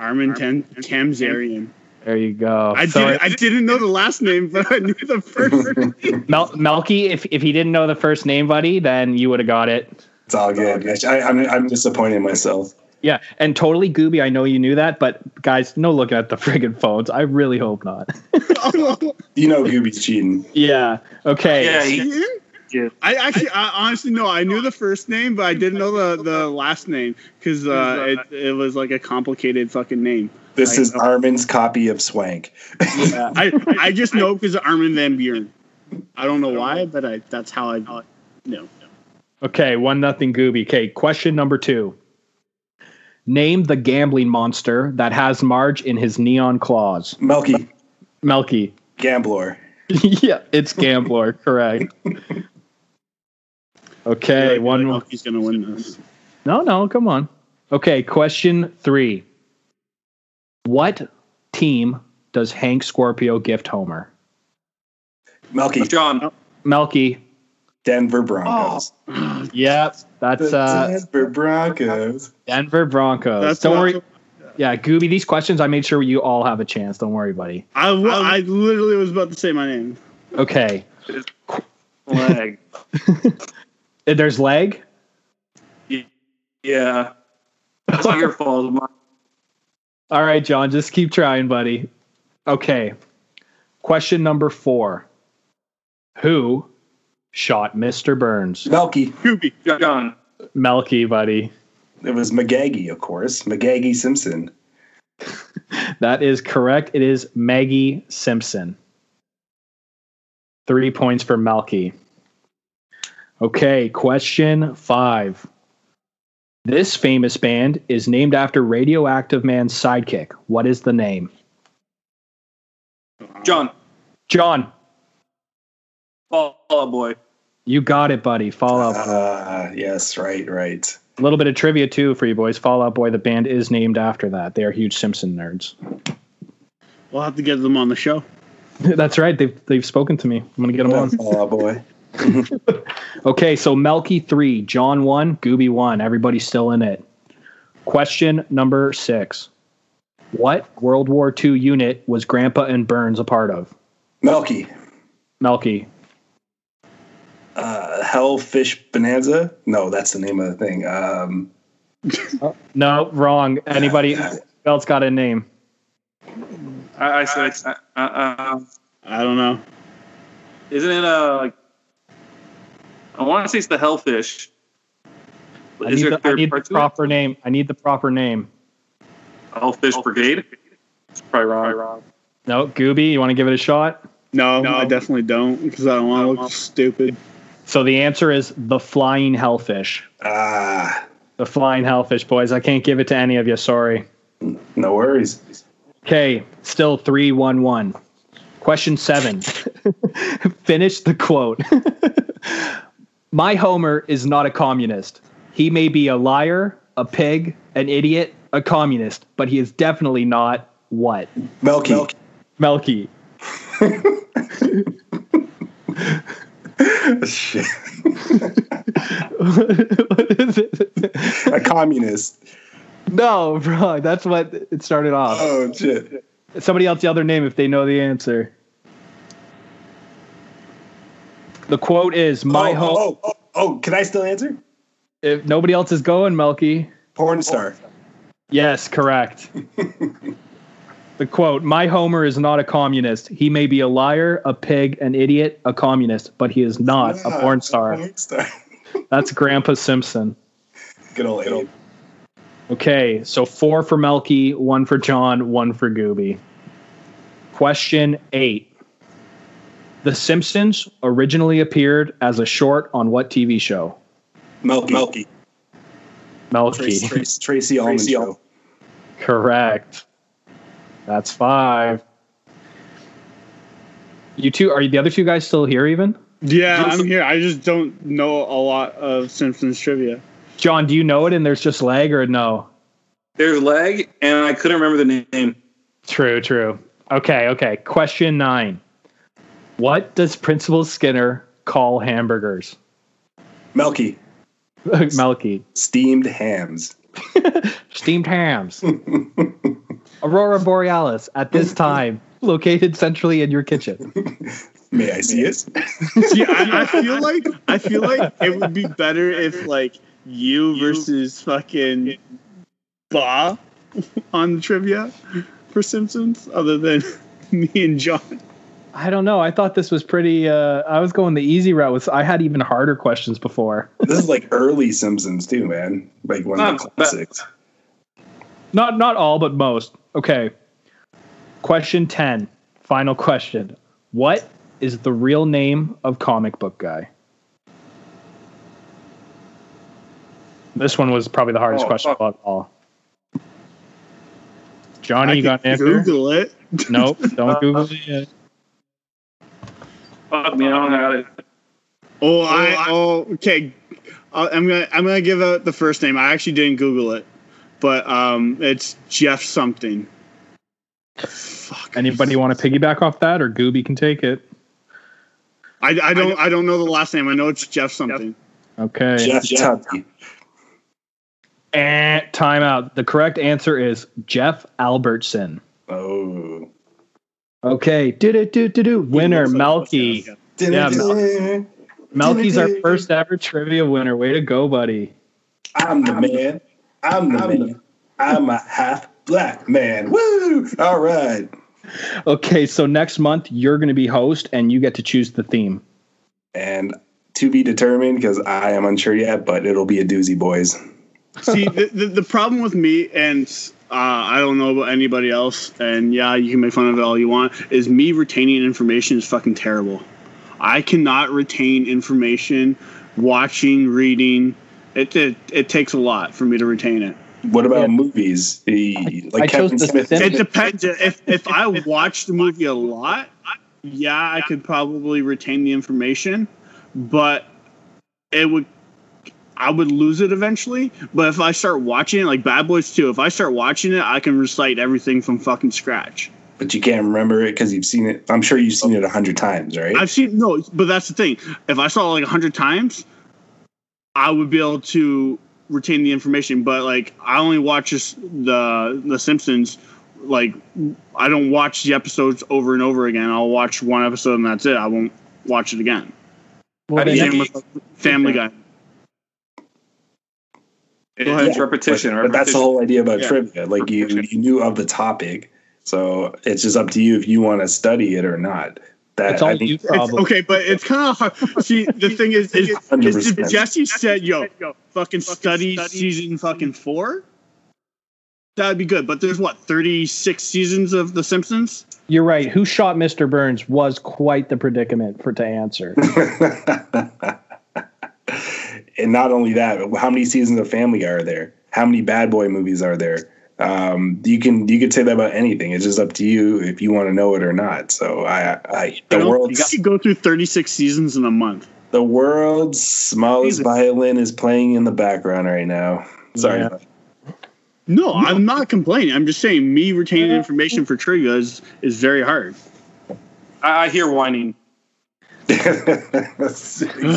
Armin Tam- Tamzarian. There you go. I Sorry. didn't. I didn't know the last name, but I knew the first. Mel- Melky, if, if he didn't know the first name, buddy, then you would have got it. It's all good. I, I'm, I'm disappointed in myself. Yeah, and totally Gooby, I know you knew that, but guys, no looking at the friggin' phones. I really hope not. You know Gooby's cheating. yeah, okay. Yeah, he- Yeah. I actually, I honestly no. I knew the first name, but I didn't know the, the last name because uh, it, it was like a complicated fucking name. This I is know. Armin's copy of Swank. I I just know because of Armin van Buuren. I don't know why, but I that's how I know. Okay, one nothing Gooby. Okay, question number two. Name the gambling monster that has Marge in his neon claws. Melky. Melky. Gamblor. yeah, it's Gamblor, correct. Okay, one more. He's gonna win this. No, no, come on. Okay, question three. What team does Hank Scorpio gift Homer? Melky. John. Melky. Denver Broncos. Yep, that's The uh, Denver Broncos. Denver Broncos. That's Don't what- worry. Yeah, Gooby, these questions I made sure you all have a chance. Don't worry, buddy. I, wa- I literally was about to say my name. Okay. Leg. There's leg. Yeah. That's not your fault. Mine. All right, John, just keep trying, buddy. Okay. Question number four. Who shot Mr. Burns? Melky. Gooby. John. Melky, buddy. It was McGaggy, of course. McGaggy Simpson. That is correct. It is Maggie Simpson. Three points for Melky. Okay, question five. This famous band is named after Radioactive Man's sidekick. What is the name? John. John, Fall Out Boy. you got it, buddy. Fall Out Boy. Uh, yes, right, right. A little bit of trivia too for you boys. Fall Out Boy, the band is named after that. They are huge Simpson nerds. We'll have to get them on the show. That's right. They've they've spoken to me. I'm gonna get them on. Oh boy. okay, so Melky three, John one, Gooby one. Everybody's still in it. Question number six. What World War II unit was Grandpa and Burns a part of? Melky. Melky. Uh, Hellfish Bonanza? No, that's the name of the thing. Um, No, wrong. Anybody else got a name? I, I said, uh, uh, uh, I don't know. isn't it a like? I want to say it's the Hellfish. I Is need, there the, a I third need the part to it? proper name. I need the proper name. Hellfish Brigade. It's probably wrong. No, Gooby, you want to give it a shot? No, no. I definitely don't because I don't want to look stupid. So the answer is the flying hellfish. ah, The flying hellfish, boys. I can't give it to any of you. Sorry. no worries. Okay, still 3 1 1. Question seven. Finish the quote. My Homer is not a communist. He may be a liar, a pig, an idiot, a communist, but he is definitely not what? Melky. Melky. Shit. what is it? A communist. No, wrong. That's what it started off. Oh, shit. Somebody else yell their name if they know the answer. The quote is My oh, home. oh, oh, oh, can I still answer? If nobody else is going, Melky. Porn star. Yes, correct. the quote My Homer is not a communist. He may be a liar, a pig, an idiot, a communist, but he is not a Ah, porn star. Porn star. That's Grandpa Simpson. Good old Abe. Okay, so four for Melky, one for John, one for Gooby. Question eight. The Simpsons originally appeared as a short on what TV show? Melky. Melky. Melky. Tracey, Tracey, Tracey Ullman Tracey show. Correct. That's five. You two are the other two guys still here even? Yeah, I'm here. I just don't know a lot of Simpsons trivia. John, do you know it and there's just lag or no? There's leg, and I couldn't remember the name. True, true. Okay, okay. Question nine. What does Principal Skinner call hamburgers? Melky. Melky. Steamed hams. Steamed hams. Aurora Borealis at this time, located centrally in your kitchen. May I see it? See, I, I feel like I feel like it would be better if like you versus fucking Ba on the trivia for Simpsons, other than me and John. I don't know. I thought this was pretty. Uh, I was going the easy route. With I had even harder questions before. This is like early Simpsons too, man. Like one of the Not bad. classics. Not not all, but most. Okay. Question ten. Final question. What is the real name of comic book guy? This one was probably the hardest Oh, question fuck. of all. Johnny, I you got an answer? Google it. Nope. Don't Google it yet. Fuck me, I don't got it. Oh, I oh okay. Uh, I'm gonna I'm gonna give out the first name. I actually didn't Google it, but um, it's Jeff something. Fuck. Anybody want to piggyback off that, or Gooby can take it? I, I don't I don't know the last name. I know it's Jeff something. Okay. Jeff Tubby. And timeout. The correct answer is Jeff Albertson. Oh. Okay. Do do do do do. Winner Melky. Yeah, Mel- Melky's our first ever trivia winner. Way to go, buddy. I'm the man. I'm the man. I'm a half black man. Woo! All right. Okay, so next month you're going to be host and you get to choose the theme. And to be determined because I am unsure yet, but it'll be a doozy, boys. See, the, the, the problem with me, and uh, I don't know about anybody else, and yeah, you can make fun of it all you want, is me retaining information is fucking terrible. I cannot retain information, watching, reading. It, it, it takes a lot for me to retain it. What about Yeah. movies? The, like I Kevin Smith. It depends. If if I watch the movie a lot, yeah, I could probably retain the information, but it would I would lose it eventually. But if I start watching it, like Bad Boys 2, if I start watching it, I can recite everything from fucking scratch. but you can't remember it because you've seen it. I'm sure you've seen it a hundred times, right? I've seen no, but that's the thing. If I saw it like a hundred times, I would be able to retain the information. But like, I only watch this, the the Simpsons. Like, I don't watch the episodes over and over again. I'll watch one episode and that's it. I won't watch it again. Well, How do you- Same with Family Guy. It's repetition. But, but that's the whole idea about Yeah. trivia. Like you, you knew of the topic, so it's just up to you if you want to study it or not. That It's all I think you It's, problem. okay, but it's kind of hard. See, the thing is, is, is if 100%. Jesse said, "Yo, fucking study season fucking four, that'd be good." But there's what 36 seasons of The Simpsons. You're right. Who shot Mr. Burns was quite the predicament for to answer. and not only that, how many seasons of Family are there? How many Bad Boy movies are there? Um, you can you could say that about anything. It's just up to you if you want to know it or not. So I, I the know, world's you could go through 36 seasons in a month. the world's smallest Jesus. violin is playing in the background right now. Sorry. Yeah. No, I'm not complaining. I'm just saying me retaining information for trivia is, is very hard. I, I hear whining. Exactly.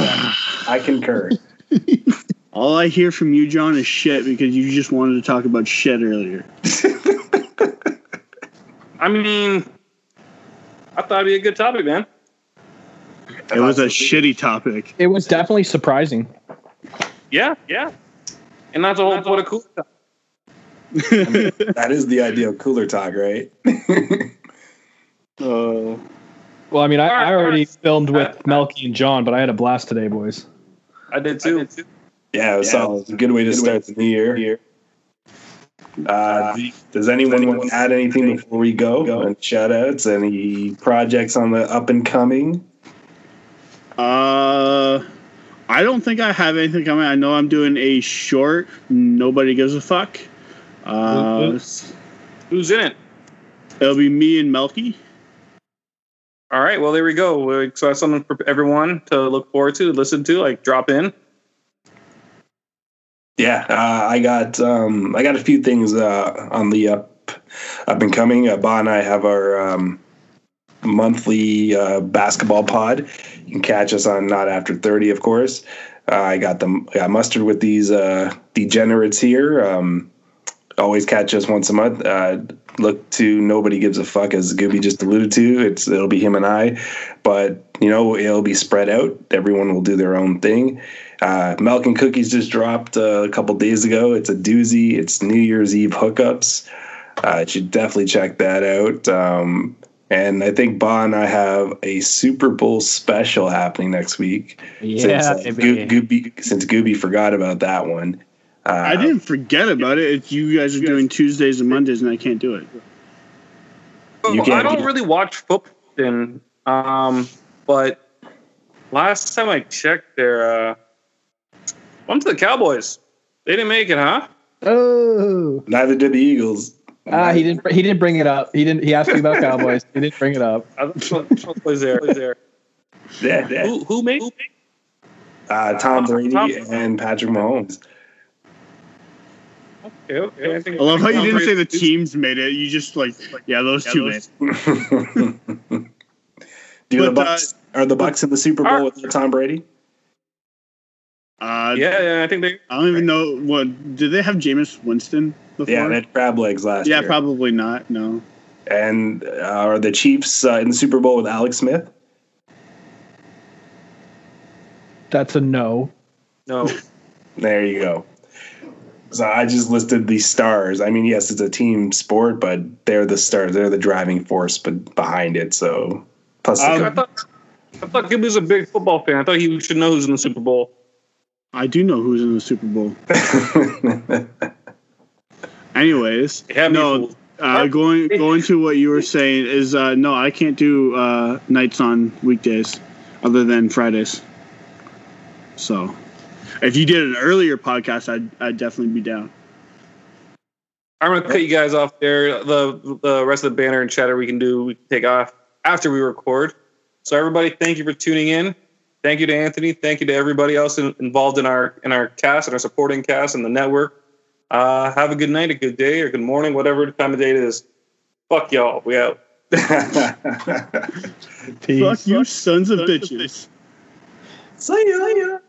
I concur. All I hear from you, John, is shit because you just wanted to talk about shit earlier. I mean, I thought it'd be a good topic, man. It was a shitty topic. It was definitely surprising. Yeah, yeah. And that's a whole point of cool. That is the idea of cooler talk, right? Uh, Well, I mean, I, Alright, I already alright. filmed with Melky and John, but I had a blast today, boys. I did too. Yeah, it was solid. It's a good way to start the new year. Uh, does anyone want to add anything before we go? And shout outs, any projects on the up and coming? uh, I don't think I have anything coming. I know I'm doing a short. Nobody gives a fuck. Uh, Who's in it? it'll be me and Melky. All right. Well, there we go. So that's something for everyone to look forward to, listen to, like drop in. Yeah, uh, I got um, I got a few things uh, on the up up and coming. Uh, Ba and I have our um, monthly uh, basketball pod. You can catch us on Not After Thirty, of course. Uh, I got them. I got mustard with these uh, degenerates here. Um, always catch us once a month. Uh, look to nobody gives a fuck, as Gooby just alluded to. It's it'll be him and I, but you know it'll be spread out. Everyone will do their own thing. Uh, Milk and Cookies just dropped uh, a couple days ago. It's a doozy. It's New Year's Eve hookups. Uh, you should definitely check that out. Um, and I think Ba and I have a Super Bowl special happening next week. since, uh, Gooby, since Gooby forgot about that one. Uh, I didn't forget about it. It's you guys are doing Tuesdays and Mondays, and I can't do it. You I can't- don't really watch football, then, um, but last time I checked, there, uh, went to the Cowboys. They didn't make it, huh? Oh, Neither did the Eagles. ah, he didn't. He didn't bring it up. He didn't. He asked me about Cowboys. He didn't bring it up. I was there. Was there. Yeah, yeah. Who, who made? Uh, Tom Brady Tom- and Patrick Mahomes. Okay, okay. I, think I love how you didn't say the teams made it. You just like, yeah, those two made. it. Do the But, uh, Bucs are the Bucs in the Super Bowl with Tom Brady? Uh, Yeah, yeah. I think they. I don't even know what did they have Jameis Winston before? Yeah, they had crab legs last Yeah, year. Yeah, probably not. No. And uh, are the Chiefs uh, in the Super Bowl with Alex Smith? That's a no. No. There you go. So I just listed the stars. I mean, yes, it's a team sport, but they're the stars. They're the driving force but behind it. So plus, the Um, I thought. I thought he was a big football fan. I thought he should know who's in the Super Bowl. I do know who's in the Super Bowl. Anyways, no. Uh, going going to what you were saying is uh, no, I can't do uh, nights on weekdays, other than Fridays. So, if you did an earlier podcast, I'd I'd definitely be down. I'm gonna cut you guys off there. The the rest of the banner and chatter we can do, we can take off after we record. So everybody, thank you for tuning in. Thank you to Anthony. Thank you to everybody else in, involved in our in our cast and our supporting cast and the network. Uh, have a good night, a good day, or good morning, whatever the time of day it is. Fuck y'all. We out. Fuck you, sons of bitches. See ya.